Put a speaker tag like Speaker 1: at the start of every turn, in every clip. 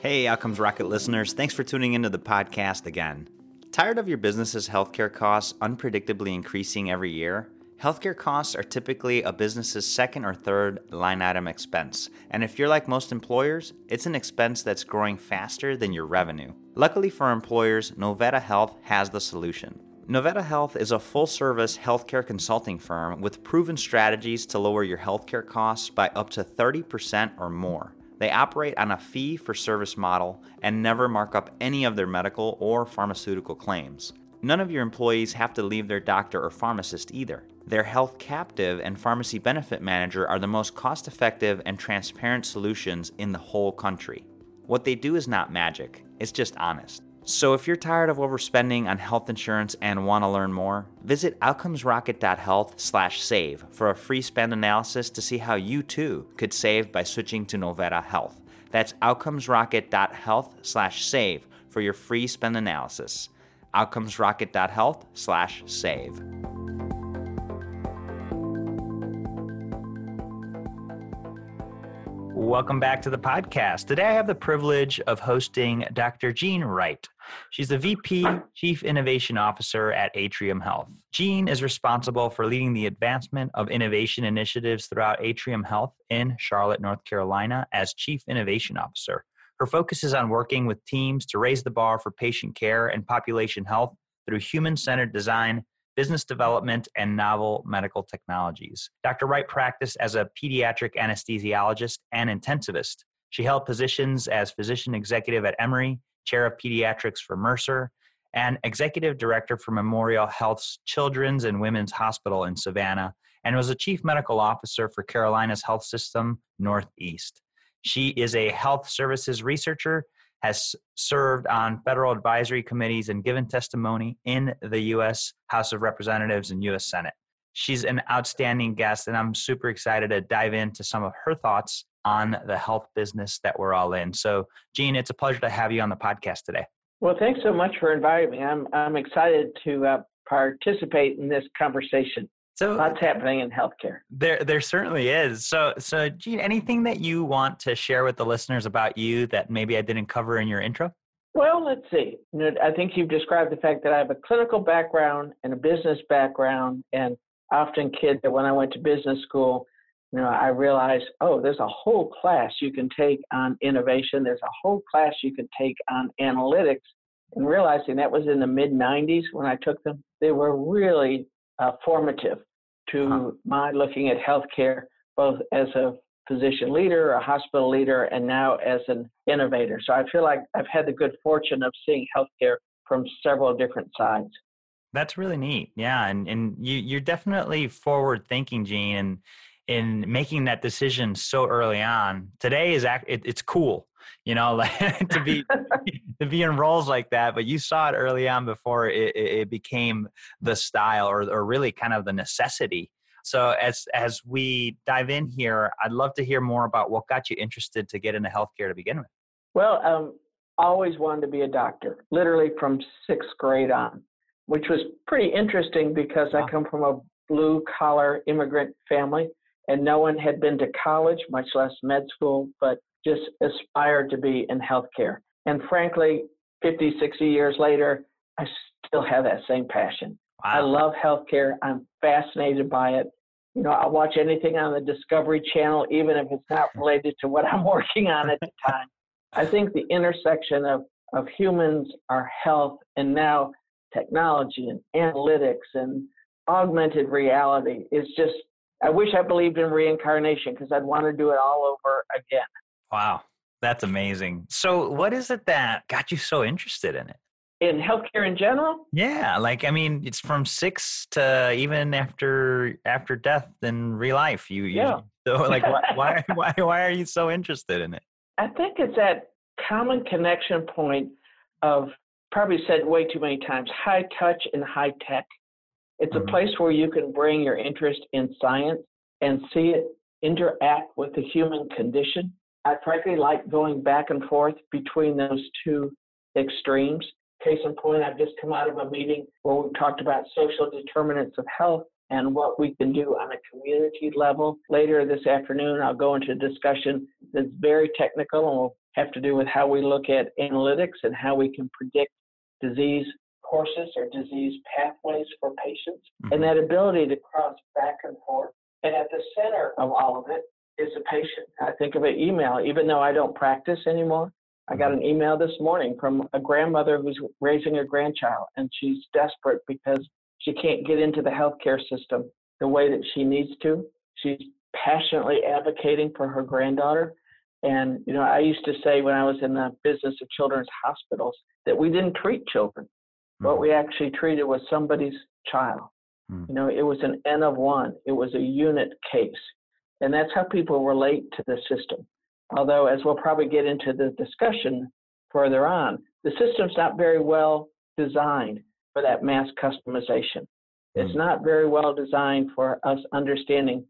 Speaker 1: Hey, Outcomes Rocket listeners, thanks for tuning into the podcast again. Tired of your business's healthcare costs unpredictably increasing every year? Healthcare costs are typically a business's second or third line item expense, and if you're like most employers, it's an expense that's growing faster than your revenue. Luckily for employers, Novetta Health has the solution. Novetta Health is a full service healthcare consulting firm with proven strategies to lower your healthcare costs by up to 30% or more. They operate on a fee for service model and never mark up any of their medical or pharmaceutical claims. None of your employees have to leave their doctor or pharmacist either. Their health captive and pharmacy benefit manager are the most cost effective and transparent solutions in the whole country. What they do is not magic, it's just honest. So if you're tired of overspending on health insurance and want to learn more, visit outcomesrocket.health/save for a free spend analysis to see how you too could save by switching to Novetta Health. That's outcomesrocket.health/save for your free spend analysis outcomesrocket.health Welcome back to the podcast. Today I have the privilege of hosting Dr. Jean Wright. She's the VP Chief Innovation Officer at Atrium Health. Jean is responsible for leading the advancement of innovation initiatives throughout Atrium Health in Charlotte, North Carolina as Chief Innovation Officer. Her focus is on working with teams to raise the bar for patient care and population health through human centered design, business development, and novel medical technologies. Dr. Wright practiced as a pediatric anesthesiologist and intensivist. She held positions as physician executive at Emory, chair of pediatrics for Mercer, and executive director for Memorial Health's Children's and Women's Hospital in Savannah, and was a chief medical officer for Carolinas Health System Northeast. She is a health services researcher, has served on federal advisory committees and given testimony in the U.S. House of Representatives and U.S. Senate. She's an outstanding guest, and I'm super excited to dive into some of her thoughts on the health business that we're all in. So, Jean, it's a pleasure to have you on the podcast today.
Speaker 2: Well, thanks so much for inviting me. I'm I'm excited to uh, participate in this conversation. So lots happening in healthcare.
Speaker 1: There, there certainly is. So, so Jean, anything that you want to share with the listeners about you that maybe I didn't cover in your intro?
Speaker 2: Well, let's see. I think you've described the fact that I have a clinical background and a business background, and often kids that when I went to business school, you know, I realized, oh, there's a whole class you can take on innovation. There's a whole class you can take on analytics. And realizing that was in the mid 90s when I took them, they were really uh, formative to uh-huh. my looking at healthcare both as a physician leader, a hospital leader, and now as an innovator. So I feel like I've had the good fortune of seeing healthcare from several different sides.
Speaker 1: That's really neat. Yeah, and and you you're definitely forward thinking, Jean, and in making that decision so early on. Today is act it, it's cool, you know, like to be to be in roles like that. But you saw it early on before it, it became the style or or really kind of the necessity. So as as we dive in here, I'd love to hear more about what got you interested to get into healthcare to begin with.
Speaker 2: Well, um, always wanted to be a doctor, literally from sixth grade on, which was pretty interesting because wow. I come from a blue collar immigrant family and no one had been to college, much less med school, but just aspired to be in healthcare. And frankly, 50, 60 years later, I still have that same passion. Wow. I love healthcare. I'm fascinated by it. You know, I'll watch anything on the Discovery Channel, even if it's not related to what I'm working on at the time. I think the intersection of, of humans, our health, and now technology and analytics and augmented reality is just I wish I believed in reincarnation because I'd want to do it all over again.
Speaker 1: Wow, that's amazing. So, what is it that got you so interested in it?
Speaker 2: In healthcare in general?
Speaker 1: Yeah, like I mean, it's from six to even after after death in real life. You, you yeah. So, like, why, why why why are you so interested in it?
Speaker 2: I think it's that common connection point of probably said way too many times high touch and high tech it's a mm-hmm. place where you can bring your interest in science and see it interact with the human condition. I frankly like going back and forth between those two extremes. Case in point, I've just come out of a meeting where we talked about social determinants of health and what we can do on a community level. Later this afternoon, I'll go into a discussion that's very technical and we'll have to do with how we look at analytics and how we can predict disease courses or disease pathways for patients, mm-hmm. and that ability to cross back and forth. And at the center of all of it is a patient. I think of an email, even though I don't practice anymore. I got an email this morning from a grandmother who's raising a grandchild, and she's desperate because she can't get into the healthcare system the way that she needs to. She's passionately advocating for her granddaughter. And, you know, I used to say when I was in the business of children's hospitals that we didn't treat children. Mm. What we actually treated was somebody's child. Mm. You know, it was an N of one, it was a unit case. And that's how people relate to the system. Although, as we'll probably get into the discussion further on, the system's not very well designed for that mass customization. It's hmm. not very well designed for us understanding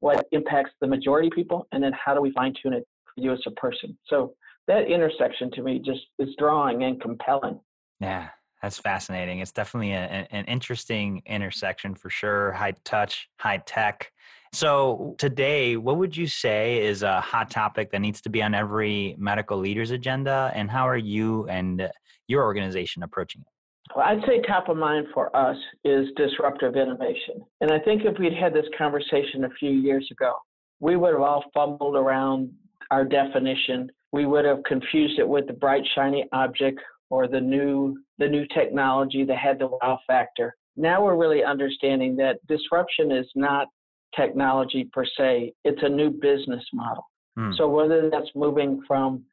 Speaker 2: what impacts the majority of people and then how do we fine tune it for you as a person. So that intersection to me just is drawing and compelling.
Speaker 1: Yeah, that's fascinating. It's definitely a, an interesting intersection for sure. High touch, high tech. So, today, what would you say is a hot topic that needs to be on every medical leader's agenda? And how are you and your organization approaching it?
Speaker 2: Well, I'd say top of mind for us is disruptive innovation. And I think if we'd had this conversation a few years ago, we would have all fumbled around our definition. We would have confused it with the bright, shiny object or the new, the new technology that had the wow factor. Now we're really understanding that disruption is not technology per se, it's a new business model. Hmm. So whether that's moving from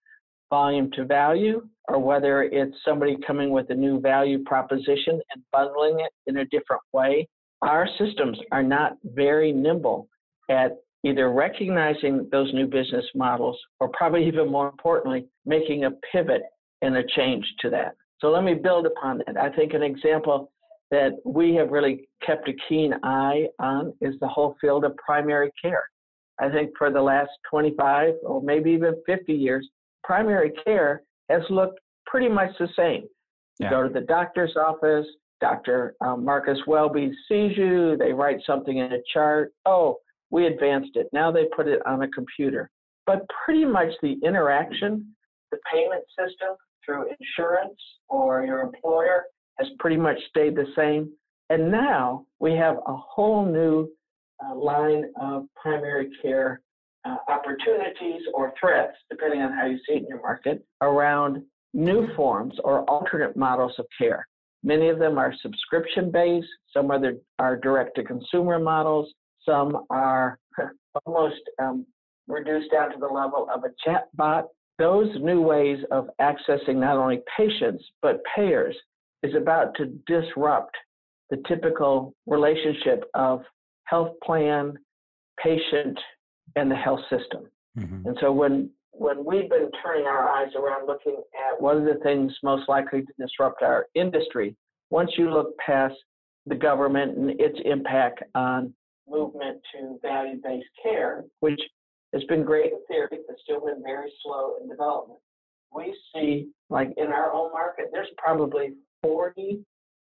Speaker 2: volume to value or whether it's somebody coming with a new value proposition and bundling it in a different way, our systems are not very nimble at either recognizing those new business models or probably even more importantly, making a pivot and a change to that. So let me build upon that. I think an example that we have really kept a keen eye on is the whole field of primary care. I think for the last 25 or maybe even 50 years, primary care has looked pretty much the same. You yeah. go to the doctor's office, Dr. Um, Marcus Welby sees you, they write something in a chart. Oh, we advanced it. Now they put it on a computer. But pretty much the interaction, the payment system through insurance or your employer has pretty much stayed the same. And now we have a whole new uh, line of primary care uh, opportunities or threats, depending on how you see it in your market, around new forms or alternate models of care. Many of them are subscription based, some other are direct to consumer models, some are almost um, reduced down to the level of a chat bot. Those new ways of accessing not only patients but payers is about to disrupt the typical relationship of health plan, patient, and the health system. Mm-hmm. And so when when we've been turning our eyes around looking at what are the things most likely to disrupt our industry, once you look past the government and its impact on movement to value-based care, which has been great in theory, but still been very slow in development. We see, like in our own market, there's probably 40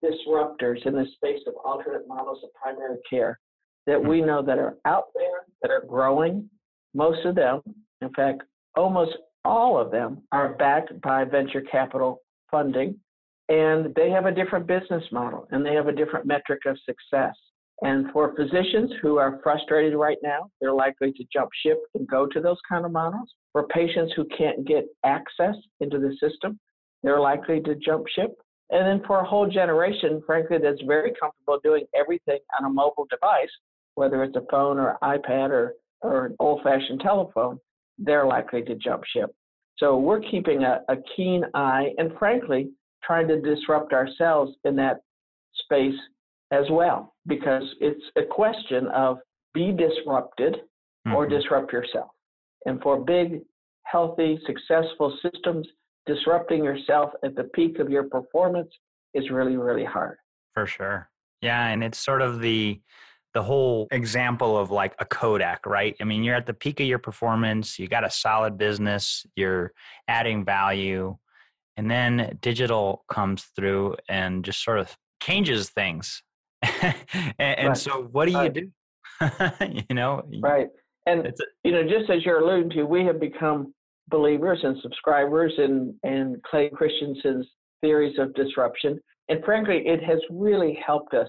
Speaker 2: disruptors in the space of alternate models of primary care that we know that are out there, that are growing. Most of them, in fact, almost all of them are backed by venture capital funding and they have a different business model and they have a different metric of success. And for physicians who are frustrated right now, they're likely to jump ship and go to those kind of models. For patients who can't get access into the system, they're likely to jump ship. And then for a whole generation, frankly, that's very comfortable doing everything on a mobile device, whether it's a phone or iPad or, or an old fashioned telephone, they're likely to jump ship. So we're keeping a, a keen eye and, frankly, trying to disrupt ourselves in that space as well, because it's a question of be disrupted mm-hmm. or disrupt yourself. And for big, healthy, successful systems, disrupting yourself at the peak of your performance is really, really hard.
Speaker 1: For sure. Yeah. And it's sort of the, the whole example of like a Kodak, right? I mean, you're at the peak of your performance, you got a solid business, you're adding value, and then digital comes through and just sort of changes things. and, and right. so, what do you do? you know,
Speaker 2: right? And a, you know, just as you're alluding to, we have become believers and subscribers in, in Clay Christensen's theories of disruption. And frankly, it has really helped us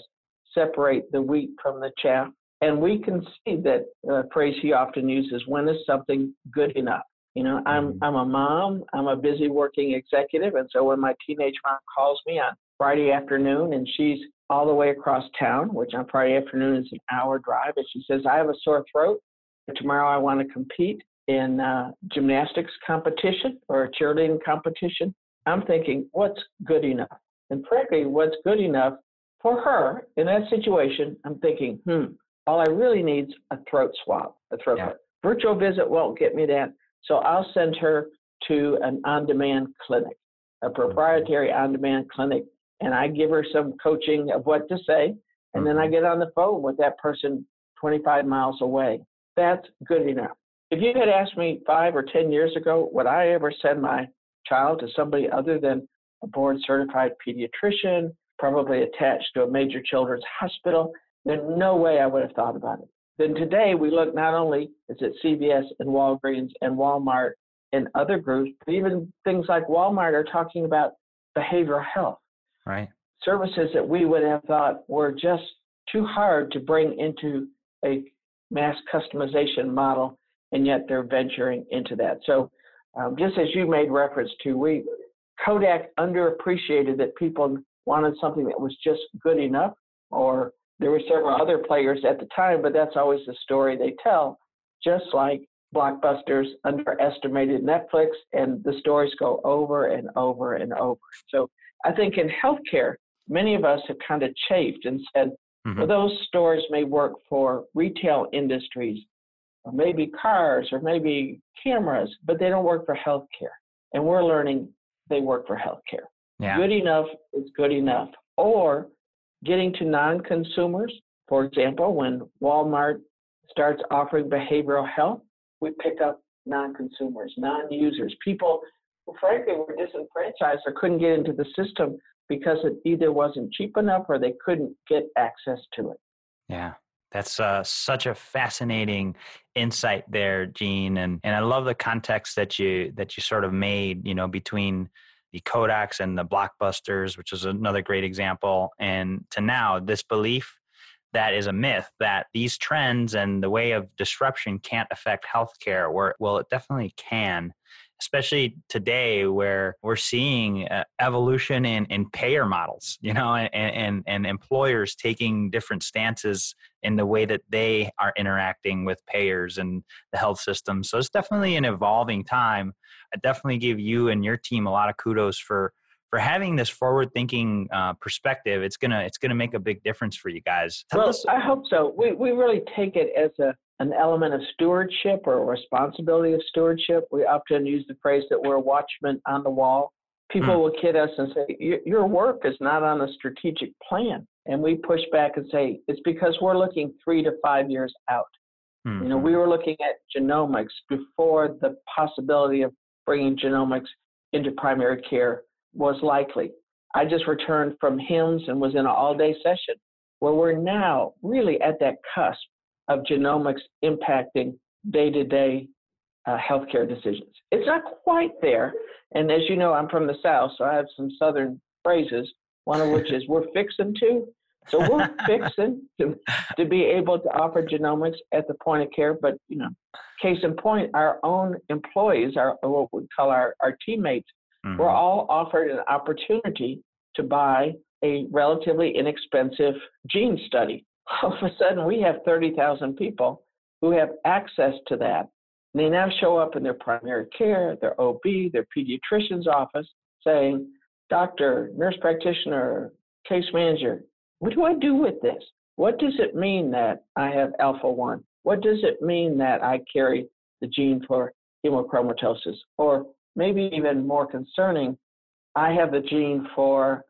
Speaker 2: separate the wheat from the chaff. And we can see that uh, phrase he often uses when is something good enough? You know, I'm mm-hmm. I'm a mom, I'm a busy working executive, and so when my teenage mom calls me on Friday afternoon and she's all the way across town, which on Friday afternoon is an hour drive, and she says, I have a sore throat. But tomorrow I want to compete in uh, gymnastics competition or a cheerleading competition. I'm thinking, what's good enough? And frankly, what's good enough for her in that situation, I'm thinking, hmm, all I really need is a throat swab, a throat yeah. Virtual visit won't get me that. So I'll send her to an on demand clinic, a proprietary on demand clinic and I give her some coaching of what to say, and then I mm-hmm. get on the phone with that person 25 miles away. That's good enough. If you had asked me five or 10 years ago, would I ever send my child to somebody other than a board certified pediatrician, probably attached to a major children's hospital, there's no way I would have thought about it. Then today we look not only is it CVS and Walgreens and Walmart and other groups, but even things like Walmart are talking about behavioral health
Speaker 1: right?
Speaker 2: Services that we would have thought were just too hard to bring into a mass customization model, and yet they're venturing into that. So, um, just as you made reference to, we Kodak underappreciated that people wanted something that was just good enough, or there were several other players at the time, but that's always the story they tell. Just like blockbusters underestimated Netflix, and the stories go over and over and over. So I think in healthcare, many of us have kind of chafed and said, mm-hmm. well, those stores may work for retail industries, or maybe cars, or maybe cameras, but they don't work for healthcare. And we're learning they work for healthcare. Yeah. Good enough is good enough. Or getting to non consumers, for example, when Walmart starts offering behavioral health, we pick up non consumers, non users, people who, frankly were disenfranchised or couldn't get into the system because it either wasn't cheap enough or they couldn't get access to it.
Speaker 1: Yeah. That's uh, such a fascinating insight there, Jean, and and I love the context that you that you sort of made, you know, between the Kodaks and the blockbusters, which is another great example, and to now this belief that is a myth that these trends and the way of disruption can't affect healthcare. Where well, it definitely can especially today where we're seeing uh, evolution in, in payer models, you know, and, and, and employers taking different stances in the way that they are interacting with payers and the health system. So it's definitely an evolving time. I definitely give you and your team a lot of kudos for for having this forward thinking uh, perspective it's gonna it's gonna make a big difference for you guys
Speaker 2: Tell well us- i hope so we, we really take it as a an element of stewardship or responsibility of stewardship. We often use the phrase that we're watchmen on the wall. People mm. will kid us and say, Your work is not on a strategic plan. And we push back and say, It's because we're looking three to five years out. Mm-hmm. You know, we were looking at genomics before the possibility of bringing genomics into primary care was likely. I just returned from HIMSS and was in an all day session where we're now really at that cusp of genomics impacting day to day healthcare decisions. It's not quite there. And as you know, I'm from the South, so I have some Southern phrases, one of which is we're fixing to. So we're fixing to, to be able to offer genomics at the point of care. But, you know, case in point, our own employees, our what we call our, our teammates, mm-hmm. were all offered an opportunity to buy a relatively inexpensive gene study all of a sudden we have 30,000 people who have access to that. And they now show up in their primary care, their OB, their pediatrician's office saying, Doctor, nurse practitioner, case manager, what do I do with this? What does it mean that I have alpha 1? What does it mean that I carry the gene for hemochromatosis? Or maybe even more concerning, I have the gene for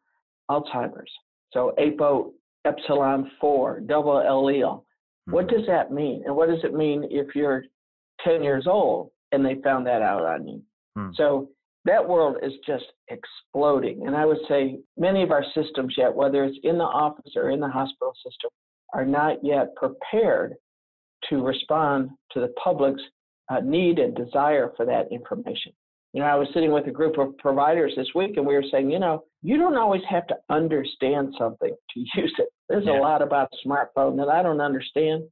Speaker 2: Alzheimer's. So APO epsilon 4, double allele. What mm-hmm. does that mean? And what does it mean if you're 10 years old and they found that out on you? Hmm. So that world is just exploding. And I would say many of our systems yet, whether it's in the office or in the hospital system, are not yet prepared to respond to the public's uh, need and desire for that information. You know, I was sitting with a group of providers this week and we were saying, you know, you don't always have to understand something to use it. There's yeah. a lot about a smartphone that I don't understand,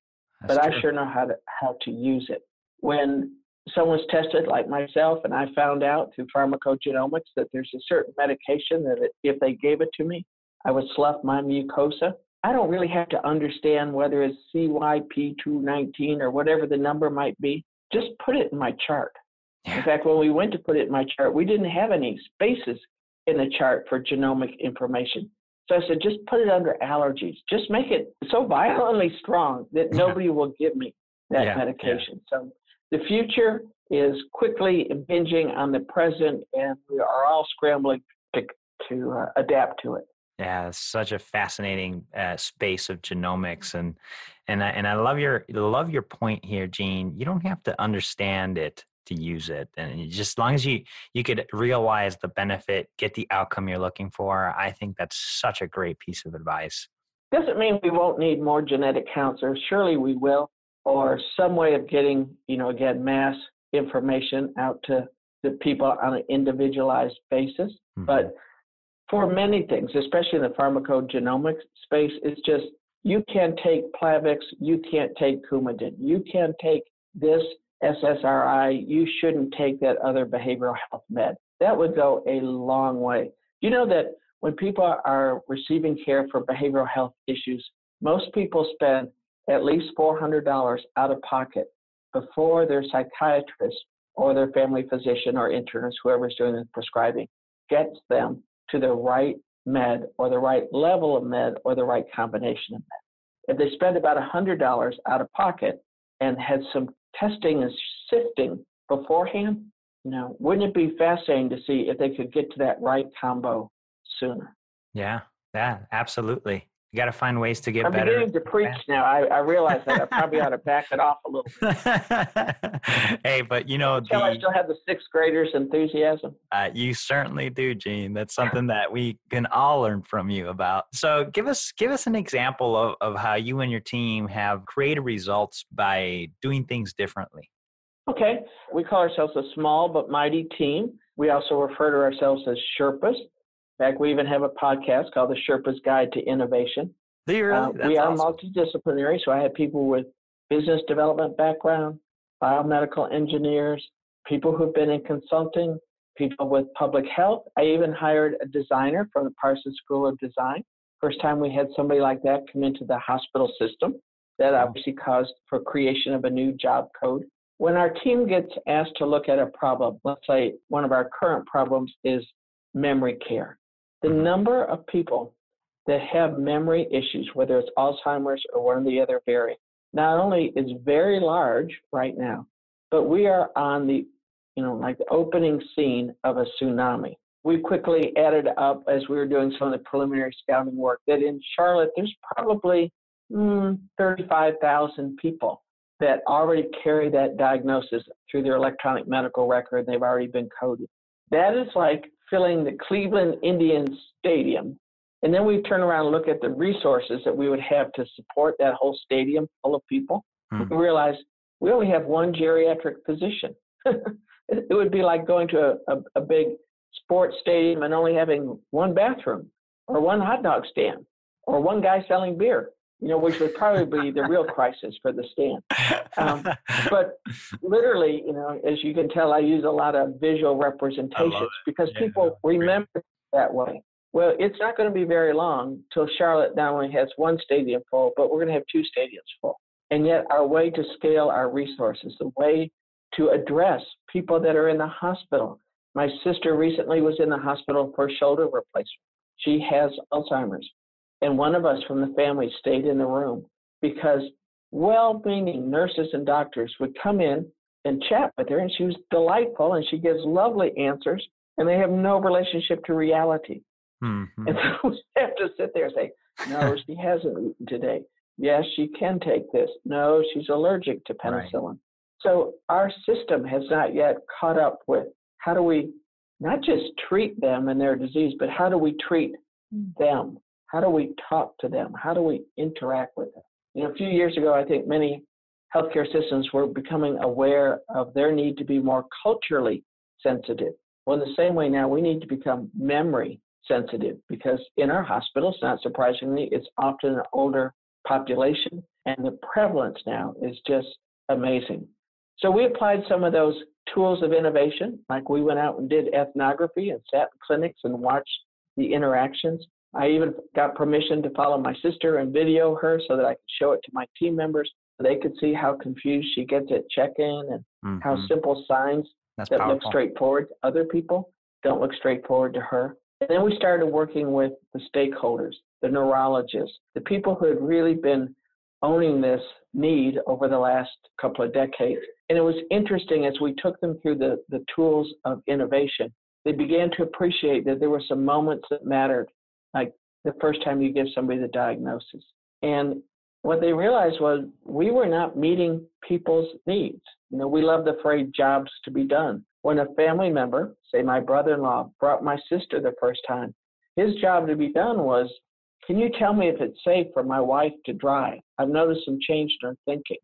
Speaker 2: That's but true. I sure know how to how to use it. When someone's tested like myself and I found out through pharmacogenomics that there's a certain medication that it, if they gave it to me, I would slough my mucosa. I don't really have to understand whether it's CYP2C19 or whatever the number might be. Just put it in my chart. In fact, when we went to put it in my chart, we didn't have any spaces in the chart for genomic information. So I said, just put it under allergies. Just make it so violently strong that nobody will give me that yeah, medication. Yeah. So the future is quickly impinging on the present, and we are all scrambling to, to uh, adapt to it.
Speaker 1: Yeah, such a fascinating uh, space of genomics, and and I, and I love your love your point here, Jean. You don't have to understand it to use it, and just as long as you you could realize the benefit, get the outcome you're looking for. I think that's such a great piece of advice.
Speaker 2: Doesn't mean we won't need more genetic counselors. Surely we will, or some way of getting you know again mass information out to the people on an individualized basis, mm-hmm. but for many things, especially in the pharmacogenomics space, it's just you can take Plavix, you can't take Coumadin, you can take this SSRI, you shouldn't take that other behavioral health med. That would go a long way. You know that when people are receiving care for behavioral health issues, most people spend at least $400 out of pocket before their psychiatrist or their family physician or internist, whoever's doing the prescribing, gets them to the right med or the right level of med or the right combination of med. If they spend about $100 out of pocket and had some testing and sifting beforehand, you know, wouldn't it be fascinating to see if they could get to that right combo sooner?
Speaker 1: Yeah, yeah, absolutely. You got to find ways to get
Speaker 2: I'm
Speaker 1: better.
Speaker 2: I'm beginning to preach now. I, I realize that I probably ought to back it off a little.
Speaker 1: hey, but you know,
Speaker 2: the, I still have the sixth graders' enthusiasm.
Speaker 1: Uh, you certainly do, Jean. That's something that we can all learn from you about. So, give us give us an example of, of how you and your team have created results by doing things differently.
Speaker 2: Okay, we call ourselves a small but mighty team. We also refer to ourselves as Sherpas. In fact, we even have a podcast called The Sherpa's Guide to Innovation.
Speaker 1: Really? Uh,
Speaker 2: we are awesome. multidisciplinary, so I have people with business development background, biomedical engineers, people who've been in consulting, people with public health. I even hired a designer from the Parsons School of Design. First time we had somebody like that come into the hospital system. That obviously caused for creation of a new job code. When our team gets asked to look at a problem, let's say one of our current problems is memory care. The number of people that have memory issues, whether it's Alzheimer's or one of the other variants, not only is very large right now, but we are on the, you know, like the opening scene of a tsunami. We quickly added up as we were doing some of the preliminary scouting work that in Charlotte, there's probably mm, 35,000 people that already carry that diagnosis through their electronic medical record. They've already been coded. That is like filling the Cleveland Indians Stadium. And then we turn around and look at the resources that we would have to support that whole stadium full of people. Hmm. We realize we only have one geriatric physician. it would be like going to a, a, a big sports stadium and only having one bathroom or one hot dog stand or one guy selling beer you know, which would probably be the real crisis for the stand. Um, but literally, you know, as you can tell, I use a lot of visual representations because yeah, people remember that way. Well, it's not going to be very long till Charlotte not only has one stadium full, but we're going to have two stadiums full. And yet, our way to scale our resources, the way to address people that are in the hospital. My sister recently was in the hospital for shoulder replacement. She has Alzheimer's. And one of us from the family stayed in the room because well meaning nurses and doctors would come in and chat with her, and she was delightful and she gives lovely answers, and they have no relationship to reality. Mm-hmm. And so we have to sit there and say, No, she hasn't eaten today. Yes, she can take this. No, she's allergic to penicillin. Right. So our system has not yet caught up with how do we not just treat them and their disease, but how do we treat them? How do we talk to them? How do we interact with them? You know, a few years ago, I think many healthcare systems were becoming aware of their need to be more culturally sensitive. Well, in the same way now, we need to become memory sensitive because in our hospitals, not surprisingly, it's often an older population, and the prevalence now is just amazing. So we applied some of those tools of innovation, like we went out and did ethnography and sat in clinics and watched the interactions. I even got permission to follow my sister and video her so that I could show it to my team members. So they could see how confused she gets at check-in and mm-hmm. how simple signs That's that powerful. look straightforward to other people don't look straightforward to her. And then we started working with the stakeholders, the neurologists, the people who had really been owning this need over the last couple of decades. And it was interesting as we took them through the, the tools of innovation, they began to appreciate that there were some moments that mattered, like the first time you give somebody the diagnosis. And what they realized was we were not meeting people's needs. You know, we love the phrase jobs to be done. When a family member, say my brother in law, brought my sister the first time, his job to be done was can you tell me if it's safe for my wife to drive? I've noticed some change in her thinking.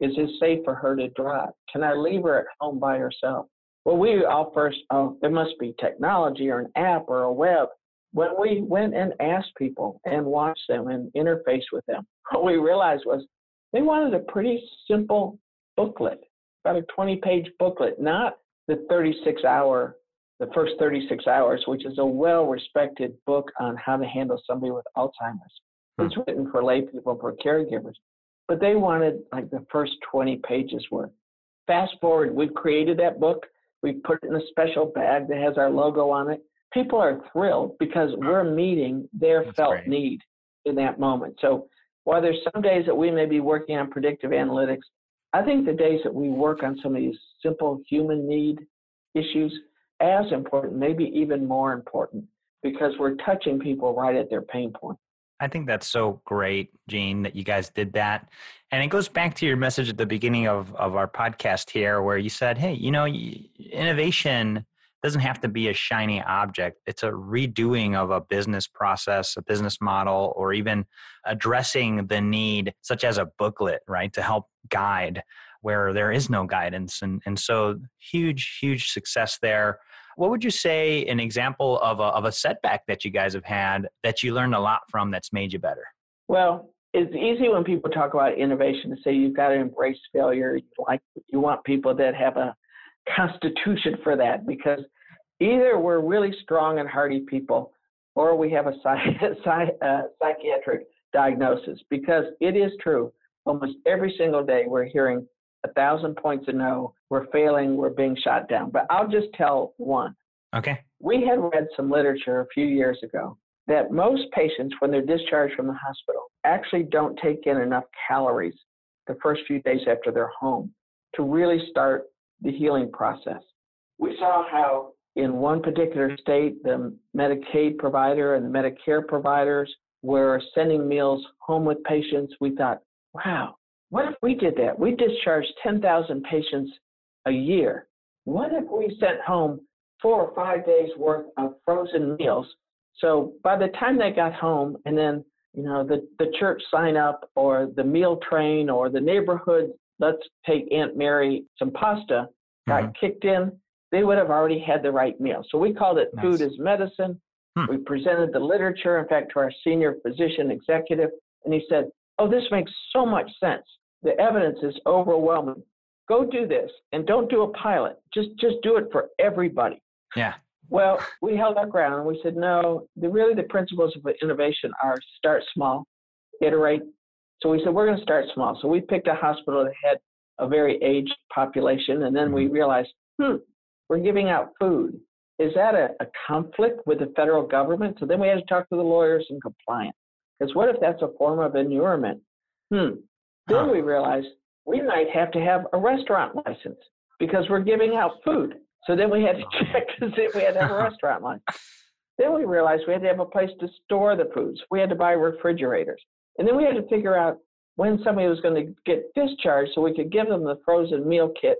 Speaker 2: Is it safe for her to drive? Can I leave her at home by herself? Well, we all first, oh, there must be technology or an app or a web. When we went and asked people and watched them and interfaced with them, what we realized was they wanted a pretty simple booklet, about a 20 page booklet, not the 36 hour the first 36 hours, which is a well respected book on how to handle somebody with Alzheimer's. Hmm. It's written for lay people, for caregivers. But they wanted like the first 20 pages worth. Fast forward, we've created that book. We put it in a special bag that has our logo on it. People are thrilled because we're meeting their That's felt great. need in that moment. So while there's some days that we may be working on predictive analytics, I think the days that we work on some of these simple human need issues, as important, maybe even more important, because we're touching people right at their pain point.
Speaker 1: I think that's so great, Jean, that you guys did that. And it goes back to your message at the beginning of, of our podcast here, where you said, hey, you know, innovation doesn't have to be a shiny object. It's a redoing of a business process, a business model, or even addressing the need, such as a booklet, right, to help guide where there is no guidance. And, and so, huge, huge success there. What would you say an example of a, of a setback that you guys have had that you learned a lot from that's made you better?
Speaker 2: Well, it's easy when people talk about innovation to say you've got to embrace failure. Like you want people that have a constitution for that because either we're really strong and hardy people or we have a psych- uh, psychiatric diagnosis because it is true almost every single day we're hearing a thousand points of no, we're failing, we're being shot down. But I'll just tell one.
Speaker 1: Okay.
Speaker 2: We had read some literature a few years ago that most patients, when they're discharged from the hospital, actually don't take in enough calories the first few days after they're home to really start the healing process. We saw how in one particular state, the Medicaid provider and the Medicare providers were sending meals home with patients. We thought, wow, what if we did that? We discharged 10,000 patients a year. What if we sent home four or five days worth of frozen meals? So by the time they got home, and then you know the the church sign up or the meal train or the neighborhood let's take Aunt Mary some pasta got mm-hmm. kicked in, they would have already had the right meal. So we called it nice. food as medicine. Hmm. We presented the literature, in fact, to our senior physician executive, and he said, "Oh, this makes so much sense the evidence is overwhelming. Go do this and don't do a pilot. Just just do it for everybody.
Speaker 1: Yeah.
Speaker 2: Well, we held our ground and we said, no, the, really the principles of innovation are start small, iterate. So we said, we're going to start small. So we picked a hospital that had a very aged population. And then we mm-hmm. realized, hmm, we're giving out food. Is that a, a conflict with the federal government? So then we had to talk to the lawyers and compliance. Because what if that's a form of inurement? Hmm, then we realized we might have to have a restaurant license because we're giving out food. So then we had to check to see if we had to have a restaurant license. Then we realized we had to have a place to store the foods. We had to buy refrigerators. And then we had to figure out when somebody was going to get discharged so we could give them the frozen meal kit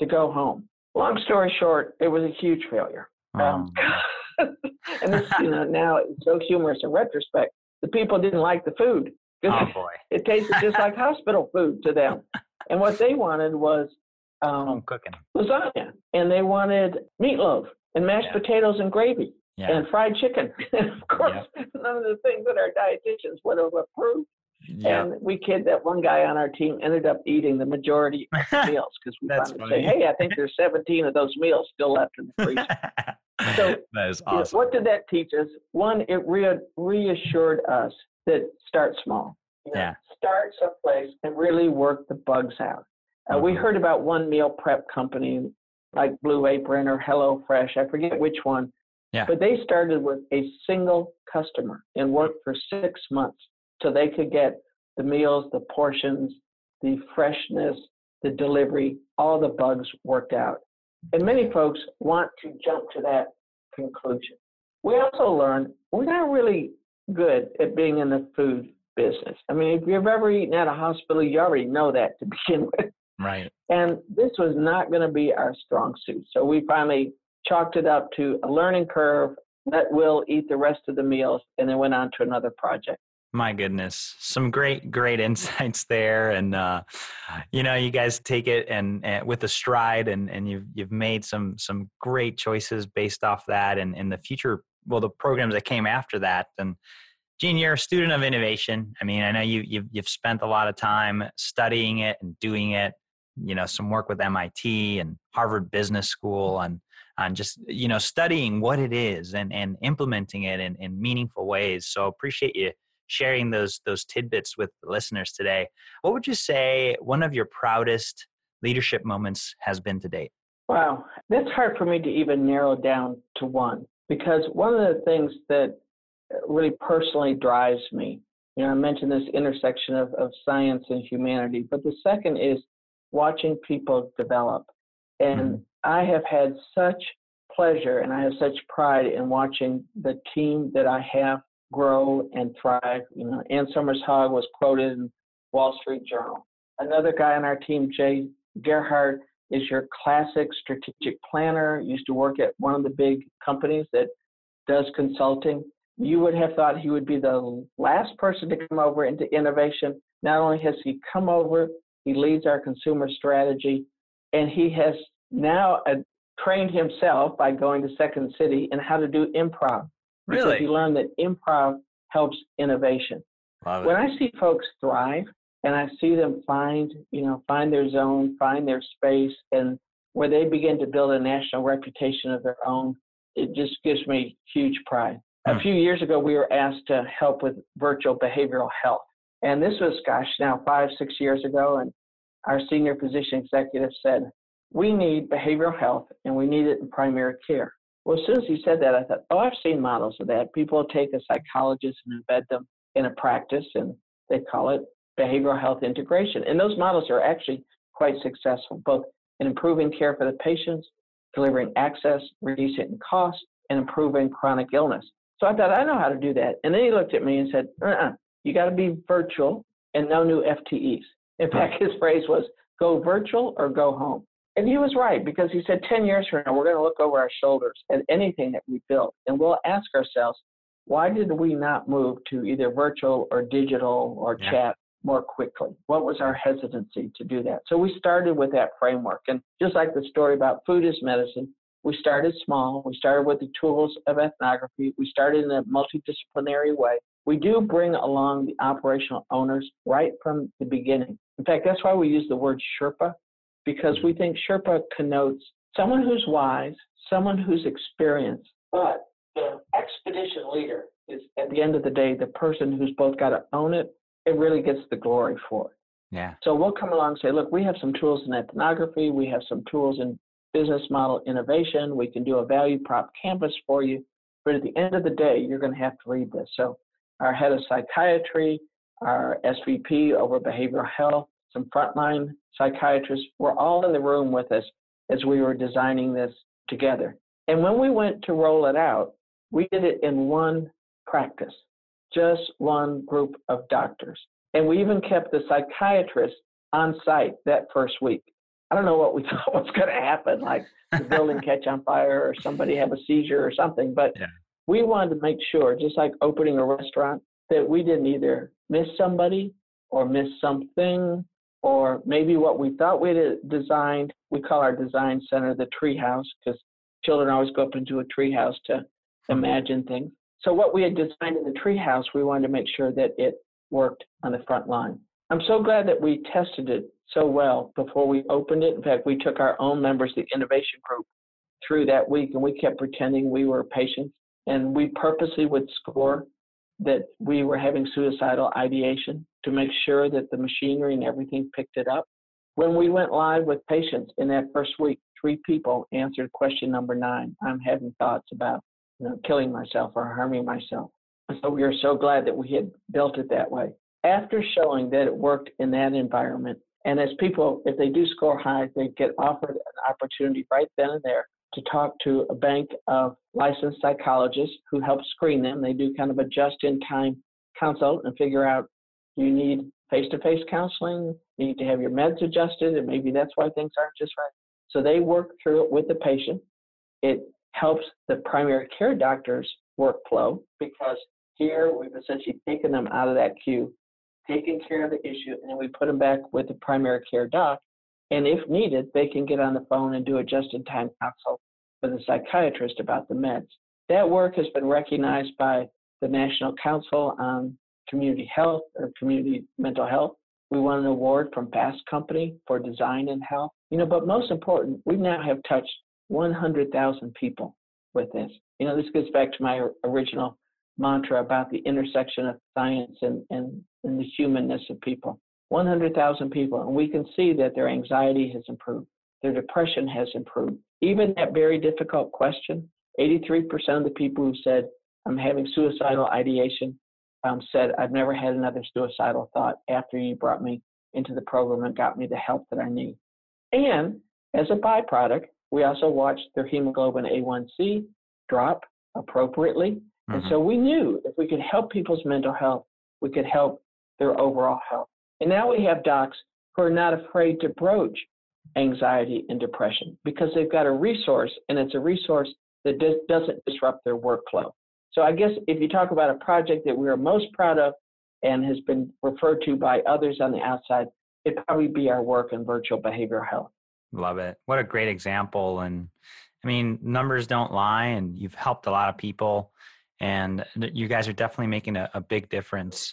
Speaker 2: to go home. Long story short, it was a huge failure. Um, and this, you know, now it's so humorous in retrospect. The people didn't like the food.
Speaker 1: Oh boy.
Speaker 2: it tasted just like hospital food to them. and what they wanted was um,
Speaker 1: Home cooking.
Speaker 2: lasagna, and they wanted meatloaf and mashed
Speaker 1: Yeah.
Speaker 2: potatoes and gravy
Speaker 1: Yeah.
Speaker 2: and fried chicken. Of course, none of the things that our dietitians would have approved. And we kid that one guy on our team ended up eating the majority of the meals because we finally say, "Hey, I think there's 17 of those meals still left in the freezer." So,
Speaker 1: that is
Speaker 2: You know,
Speaker 1: awesome.
Speaker 2: What did that teach us? One, it re- reassured us that start small. You know,
Speaker 1: Yeah.
Speaker 2: Start someplace and really work the bugs out. Uh, We
Speaker 1: Mhm.
Speaker 2: heard about one meal prep company like Blue Apron or Hello Fresh. I forget which one.
Speaker 1: Yeah.
Speaker 2: But they started with a single customer and worked for six months so they could get the meals, the portions, the freshness, the delivery, all the bugs worked out. And many folks want to jump to that conclusion. We also learned we're not really good at being in the food business. I mean, if you've ever eaten at a hospital, you already know that to begin with.
Speaker 1: right.
Speaker 2: And this was not going to be our strong suit. So we finally chalked it up to a learning curve, let Will eat the rest of the meals, and then went on to another project.
Speaker 1: My goodness, some great, great insights there, and uh, you know, you guys take it and, and with a stride, and and you've you've made some some great choices based off that, and in the future, well, the programs that came after that, and Jean, you're a student of innovation. I mean, I know you you've you've spent a lot of time studying it and doing it. You know, some work with MIT and Harvard Business School, and on just you know studying what it is and and implementing it in in meaningful ways. So I appreciate you sharing those those tidbits with the listeners today. What would you say one of your proudest leadership moments has been to date?
Speaker 2: Wow, that's hard for me to even narrow down to one because one of the things that uh, really personally drives me, you know, I mentioned this intersection of, of science and humanity, but the second is watching people develop. And mm-hmm. I have had such pleasure and I have such pride in watching the team that I have grow and thrive. You know, Ann Somers Hogg was quoted in Wall Street Journal. Another guy on our team, Jay Gerhard, is your classic strategic planner, used to work at one of the big companies that does consulting. You would have thought he would be the last person to come over into innovation. Not only has he come over, he leads our consumer strategy, and he has now uh, trained himself by going to Second City in how to do improv. Because
Speaker 1: Really?
Speaker 2: he learned that improv helps innovation
Speaker 1: Love
Speaker 2: when
Speaker 1: it.
Speaker 2: I see folks thrive and I see them find, you know, find their zone, find their space, and where they begin to build a national reputation of their own, it just gives me huge pride.
Speaker 1: Hmm.
Speaker 2: A few years ago, we were asked to help with virtual behavioral health. And this was, gosh, now five, six years ago. And our senior physician executive said, We need behavioral health and we need it in primary care. Well, as soon as he said that, I thought, Oh, I've seen models of that. People take a psychologist and embed them in a practice, and they call it behavioral health integration. And those models are actually quite successful, both in improving care for the patients, delivering access, reducing cost, and improving chronic illness. So I thought, I know how to do that. And then he looked at me and said, uh-uh, you got to be virtual and no new FTEs. In hmm. fact, his phrase was, go virtual or go home. And he was right because he said 10 years from now, we're going to look over our shoulders at anything that we built and we'll ask ourselves, why did we not move to either virtual or digital or
Speaker 1: Yeah.
Speaker 2: chat more quickly? What was our hesitancy to do that? So we started with that framework. And just like the story about food is medicine, we started small. We started with the tools of ethnography. We started in a multidisciplinary way. We do bring along the operational owners right from the beginning. In fact, that's why we use the word Sherpa, because we think Sherpa connotes someone who's wise, someone who's experienced, but the expedition leader is at the end of the day the person who's both got to own it and really gets the glory for it.
Speaker 1: Yeah.
Speaker 2: So we'll come along and say, look, we have some tools in ethnography, we have some tools in business model innovation, we can do a value prop canvas for you, but at the end of the day, you're going to have to lead this. So our head of psychiatry, our SVP over behavioral health, some frontline psychiatrists were all in the room with us as we were designing this together. And when we went to roll it out, we did it in one practice, just one group of doctors. And we even kept the psychiatrist on site that first week. I don't know what we thought was going to happen, like the building catch on fire or somebody have a seizure or something, but
Speaker 1: Yeah.
Speaker 2: we wanted to make sure, just like opening a restaurant, that we didn't either miss somebody or miss something or maybe what we thought we had designed, we call our design center the treehouse because children always go up into a treehouse to hmm. imagine things. So what we had designed in the treehouse, we wanted to make sure that it worked on the front line. I'm so glad that we tested it so well before we opened it. In fact, we took our own members, the innovation group, through that week and we kept pretending we were patients and we purposely would score that we were having suicidal ideation to make sure that the machinery and everything picked it up. When we went live with patients in that first week, three people answered question number nine. I'm having thoughts about you know, killing myself or harming myself. So we are so glad that we had built it that way. After showing that it worked in that environment, and as people, if they do score high, they get offered an opportunity right then and there to talk to a bank of licensed psychologists who help screen them. They do kind of a just in time consult and figure out you need face to face counseling? You need to have your meds adjusted, and maybe that's why things aren't just right. So they work through it with the patient. It helps the primary care doctor's workflow because here we've essentially taken them out of that queue, taken care of the issue, and then we put them back with the primary care doc. And if needed, they can get on the phone and do a just in time consult with a psychiatrist about the meds. That work has been recognized by the National Council on Community Health or Community Mental Health. We won an award from Fast Company for design and health. You know, but most important, we now have touched 100,000 people with this. You know, this goes back to my original mantra about the intersection of science and, and, and the humanness of people. 100,000 people, and we can see that their anxiety has improved, their depression has improved. Even that very difficult question, 83% of the people who said, I'm having suicidal ideation, um, said, I've never had another suicidal thought after you brought me into the program and got me the help that I need. And as a byproduct, we also watched their hemoglobin A1C drop appropriately. Mm-hmm. And so we knew if we could help people's mental health, we could help their overall health. And now we have docs who are not afraid to broach anxiety and depression because they've got a resource and it's a resource that doesn't disrupt their workflow. So I guess if you talk about a project that we are most proud of and has been referred to by others on the outside, it'd probably be our work in virtual behavioral health.
Speaker 1: Love it. What a great example. And I mean, numbers don't lie, and you've helped a lot of people, and uh, you guys are definitely making a, a big difference.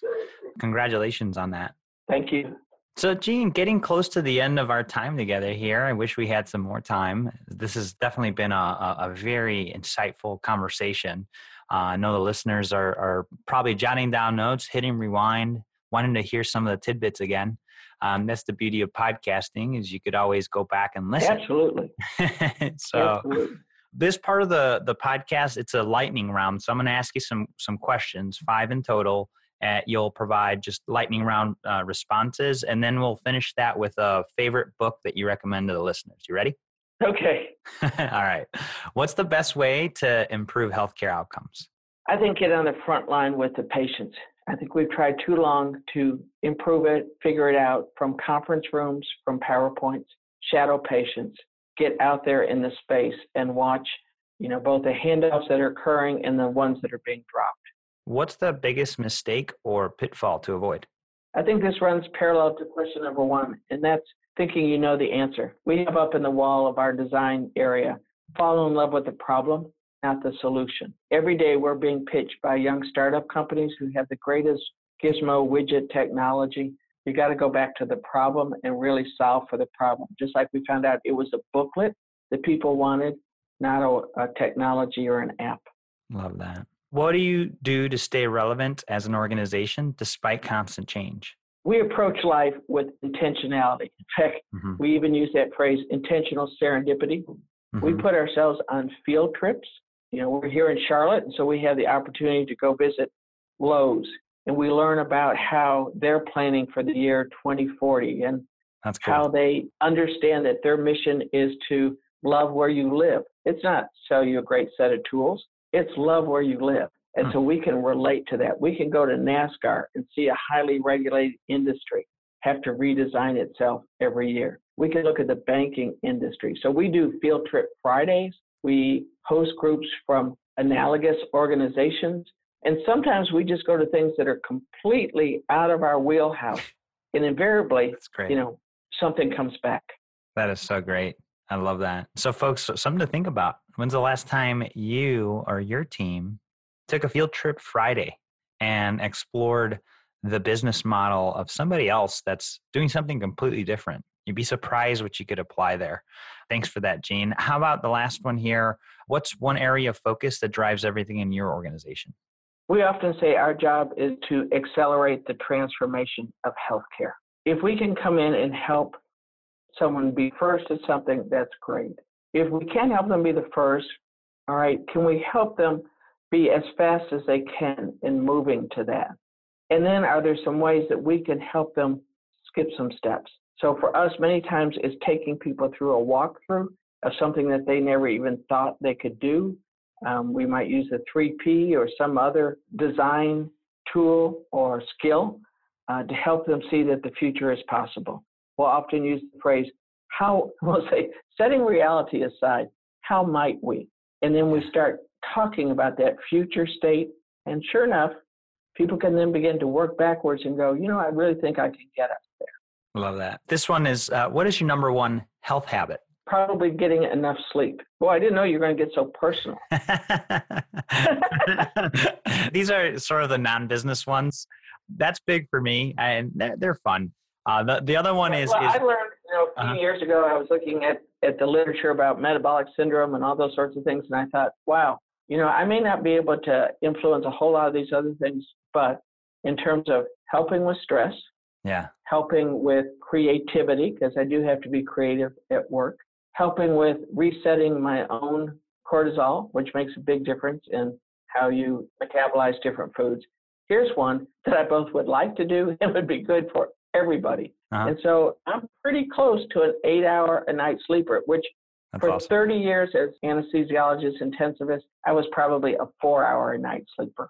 Speaker 1: Congratulations on that.
Speaker 2: Thank you.
Speaker 1: So, Jean, getting close to the end of our time together here, I wish we had some more time. This has definitely been a, a, very insightful conversation. Uh, I know the listeners are, are probably jotting down notes, hitting rewind, wanting to hear some of the tidbits again. Um, that's the beauty of podcasting is you could always go back and listen.
Speaker 2: Absolutely.
Speaker 1: so Absolutely. this part of the the podcast, it's a lightning round. So I'm going to ask you some some questions, five in total. Uh, you'll provide just lightning round uh, responses, and then we'll finish that with a favorite book that you recommend to the listeners. You ready?
Speaker 2: Okay.
Speaker 1: All right. What's the best way to improve healthcare outcomes?
Speaker 2: I think get on the front line with the patients. I think we've tried too long to improve it, figure it out from conference rooms, from PowerPoints, shadow patients, get out there in the space and watch, you know, both the handoffs that are occurring and the ones that are being dropped.
Speaker 1: What's the biggest mistake or pitfall to avoid?
Speaker 2: I think this runs parallel to question number one, and that's thinking you know the answer. We have up in the wall of our design area, fall in love with the problem not the solution. Every day we're being pitched by young startup companies who have the greatest gizmo widget technology. You got to go back to the problem and really solve for the problem. Just like we found out it was a booklet that people wanted, not a, a technology or an app.
Speaker 1: Love that. What do you do to stay relevant as an organization despite constant change?
Speaker 2: We approach life with intentionality. In fact, mm-hmm. we even use that phrase intentional serendipity. Mm-hmm. We put ourselves on field trips you know, we're here in Charlotte, and so we have the opportunity to go visit Lowe's, and we learn about how they're planning for the year 2040 and
Speaker 1: cool.
Speaker 2: how they understand that their mission is to love where you live. It's not sell you a great set of tools, it's love where you live. And hmm. so we can relate to that. We can go to NASCAR and see a highly regulated industry have to redesign itself every year. We can look at the banking industry. So we do field trip Fridays we host groups from analogous organizations. And sometimes we just go to things that are completely out of our wheelhouse. And invariably, you know, something comes back.
Speaker 1: That is so great. I love that. So, folks, something to think about. When's the last time you or your team took a field trip Friday and explored the business model of somebody else that's doing something completely different? You'd be surprised what you could apply there. Thanks for that, Jean. How about the last one here? What's one area of focus that drives everything in your organization?
Speaker 2: We often say our job is to accelerate the transformation of healthcare. If we can come in and help someone be first at something, that's great. If we can't help them be the first, all right, can we help them be as fast as they can in moving to that? And then are there some ways that we can help them skip some steps? So for us, many times it's taking people through a walkthrough of something that they never even thought they could do. Um, we might use a 3P or some other design tool or skill uh, to help them see that the future is possible will often use the phrase, how, we'll say, setting reality aside, how might we? And then we start talking about that future state. And sure enough, people can then begin to work backwards and go, you know, I really think I can get us there.
Speaker 1: Love that. This one is uh, what is your number one health habit?
Speaker 2: Probably getting enough sleep. Well, I didn't know you were going to get so personal.
Speaker 1: These are sort of the non business ones. That's big for me, and they're fun. Uh, the, the other one is,
Speaker 2: well,
Speaker 1: is
Speaker 2: I learned you know, a few uh-huh. years ago, I was looking at, at the literature about metabolic syndrome and all those sorts of things, and I thought, wow, you know, I may not be able to influence a whole lot of these other things, but in terms of helping with stress,
Speaker 1: yeah,
Speaker 2: helping with creativity, because I do have to be creative at work, helping with resetting my own cortisol, which makes a big difference in how you metabolize different foods. Here's one that I both would like to do and would be good for everybody. Uh-huh. And so I'm pretty close to an eight hour a night sleeper, which That's for awesome. 30 years as anesthesiologist, intensivist, I was probably a four hour a night sleeper.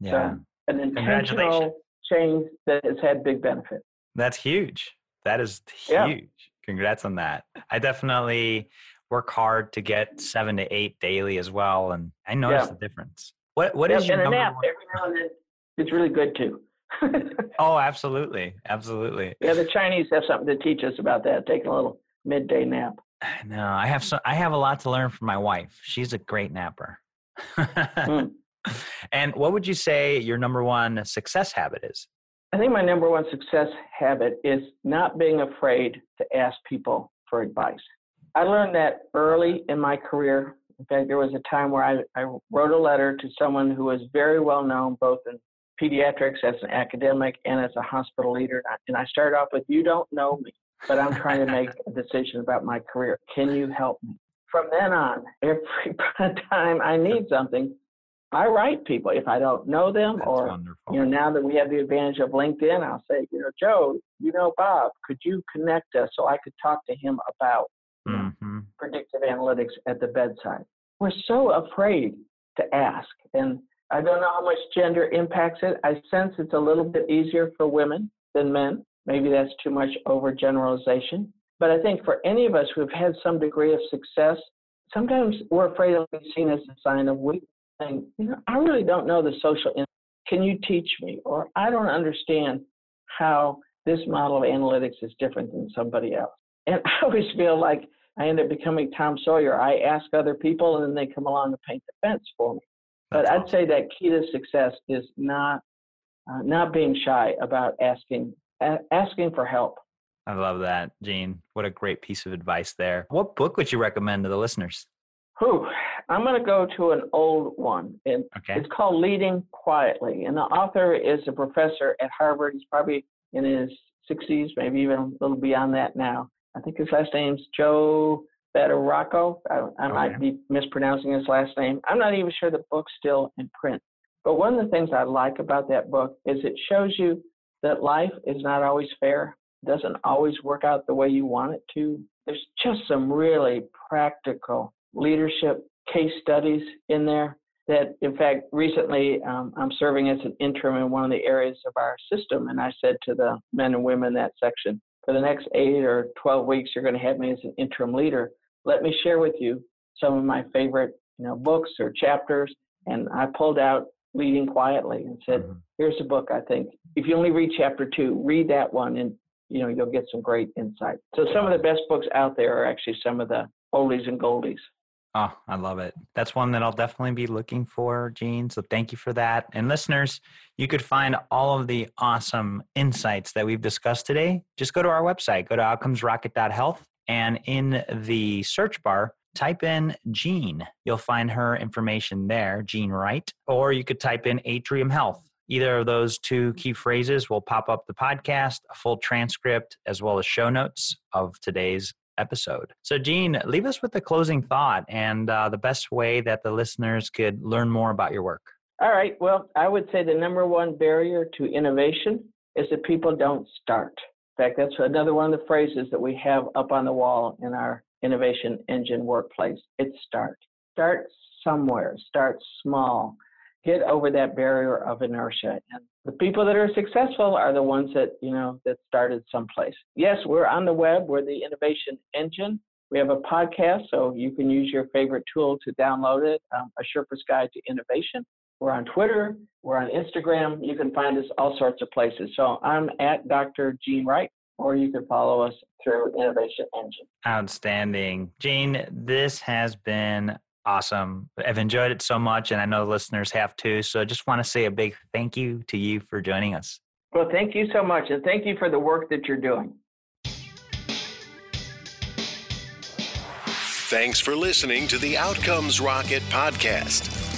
Speaker 1: Yeah. So
Speaker 2: an intentional change that has had big benefit.
Speaker 1: That's huge. That is huge. Yeah. Congrats on that. I definitely work hard to get seven to eight daily as well. And I notice yeah. the difference. What what
Speaker 2: yeah,
Speaker 1: is your
Speaker 2: and
Speaker 1: number
Speaker 2: a nap
Speaker 1: one?
Speaker 2: every now and then. It's really good too.
Speaker 1: oh, absolutely, absolutely.
Speaker 2: Yeah, the Chinese have something to teach us about that. Taking a little midday nap.
Speaker 1: No, I have so I have a lot to learn from my wife. She's a great napper. mm. And what would you say your number one success habit is?
Speaker 2: I think my number one success habit is not being afraid to ask people for advice. I learned that early in my career. In fact, there was a time where I, I wrote a letter to someone who was very well known both in pediatrics as an academic and as a hospital leader. And I started off with, You don't know me, but I'm trying to make a decision about my career. Can you help me? From then on, every time I need something, I write people if I don't know them,
Speaker 1: That's
Speaker 2: or
Speaker 1: wonderful.
Speaker 2: you know, now that we have the advantage of LinkedIn, I'll say, you know, Joe, you know Bob, could you connect us so I could talk to him about mm-hmm. predictive analytics at the bedside? We're so afraid to ask, and I don't know how much gender impacts it. I sense it's a little bit easier for women than men. Maybe that's too much overgeneralization. But I think for any of us who've had some degree of success, sometimes we're afraid of being seen as a sign of weakness. you know, I really don't know the social. In- Can you teach me? Or I don't understand how this model of analytics is different than somebody else. And I always feel like I end up becoming Tom Sawyer. I ask other people, and then they come along and paint the fence for me. But I'd say that key to success is not uh, not being shy about asking asking for help.
Speaker 1: I love that, Jean. What a great piece of advice there. What book would you recommend to the listeners?
Speaker 2: Whew, I'm going to go to an old one. It,
Speaker 1: okay.
Speaker 2: It's called Leading Quietly, and the author is a professor at Harvard. He's probably in his 60s, maybe even a little beyond that now. I think his last name's Joe Rocco. I, I okay. might be mispronouncing his last name. I'm not even sure the book's still in print. But one of the things I like about that book is it shows you that life is not always fair, it doesn't always work out the way you want it to. There's just some really practical leadership case studies in there that, in fact, recently um, I'm serving as an interim in one of the areas of our system. And I said to the men and women in that section, for the next eight or 12 weeks, you're going to have me as an interim leader let me share with you some of my favorite you know books or chapters and i pulled out leading quietly and said mm-hmm. here's a book i think if you only read chapter two read that one and you know, you'll get some great insight. So some of the best books out there are actually some of the oldies and goldies.
Speaker 1: Oh, I love it. That's one that I'll definitely be looking for, Jean. So thank you for that. And listeners, you could find all of the awesome insights that we've discussed today. Just go to our website, go to outcomesrocket.health, and in the search bar, type in Jean. You'll find her information there, Jean Wright, or you could type in Atrium Health. Either of those two key phrases will pop up the podcast, a full transcript, as well as show notes of today's episode. So, Jean, leave us with the closing thought and uh, the best way that the listeners could learn more about your work.
Speaker 2: All right. Well, I would say the number one barrier to innovation is that people don't start. Fact, that's another one of the phrases that we have up on the wall in our innovation engine workplace. It's start. Start somewhere. Start small get over that barrier of inertia. And the people that are successful are the ones that, you know, that started someplace. Yes, we're on the web. We're the innovation engine. We have a podcast, so you can use your favorite tool to download it, um, A Sherpa's Guide to Innovation. We're on Twitter. We're on Instagram. You can find us all sorts of places. So I'm at Dr. Jean Wright, or you can follow us through Innovation Engine.
Speaker 1: Outstanding. Jean, this has been awesome. I've enjoyed it so much, and I know the listeners have too. So I just want to say a big thank you to you for joining us.
Speaker 2: Well, thank you so much, and thank you for the work that you're doing.
Speaker 3: Thanks for listening to the Outcomes Rocket podcast.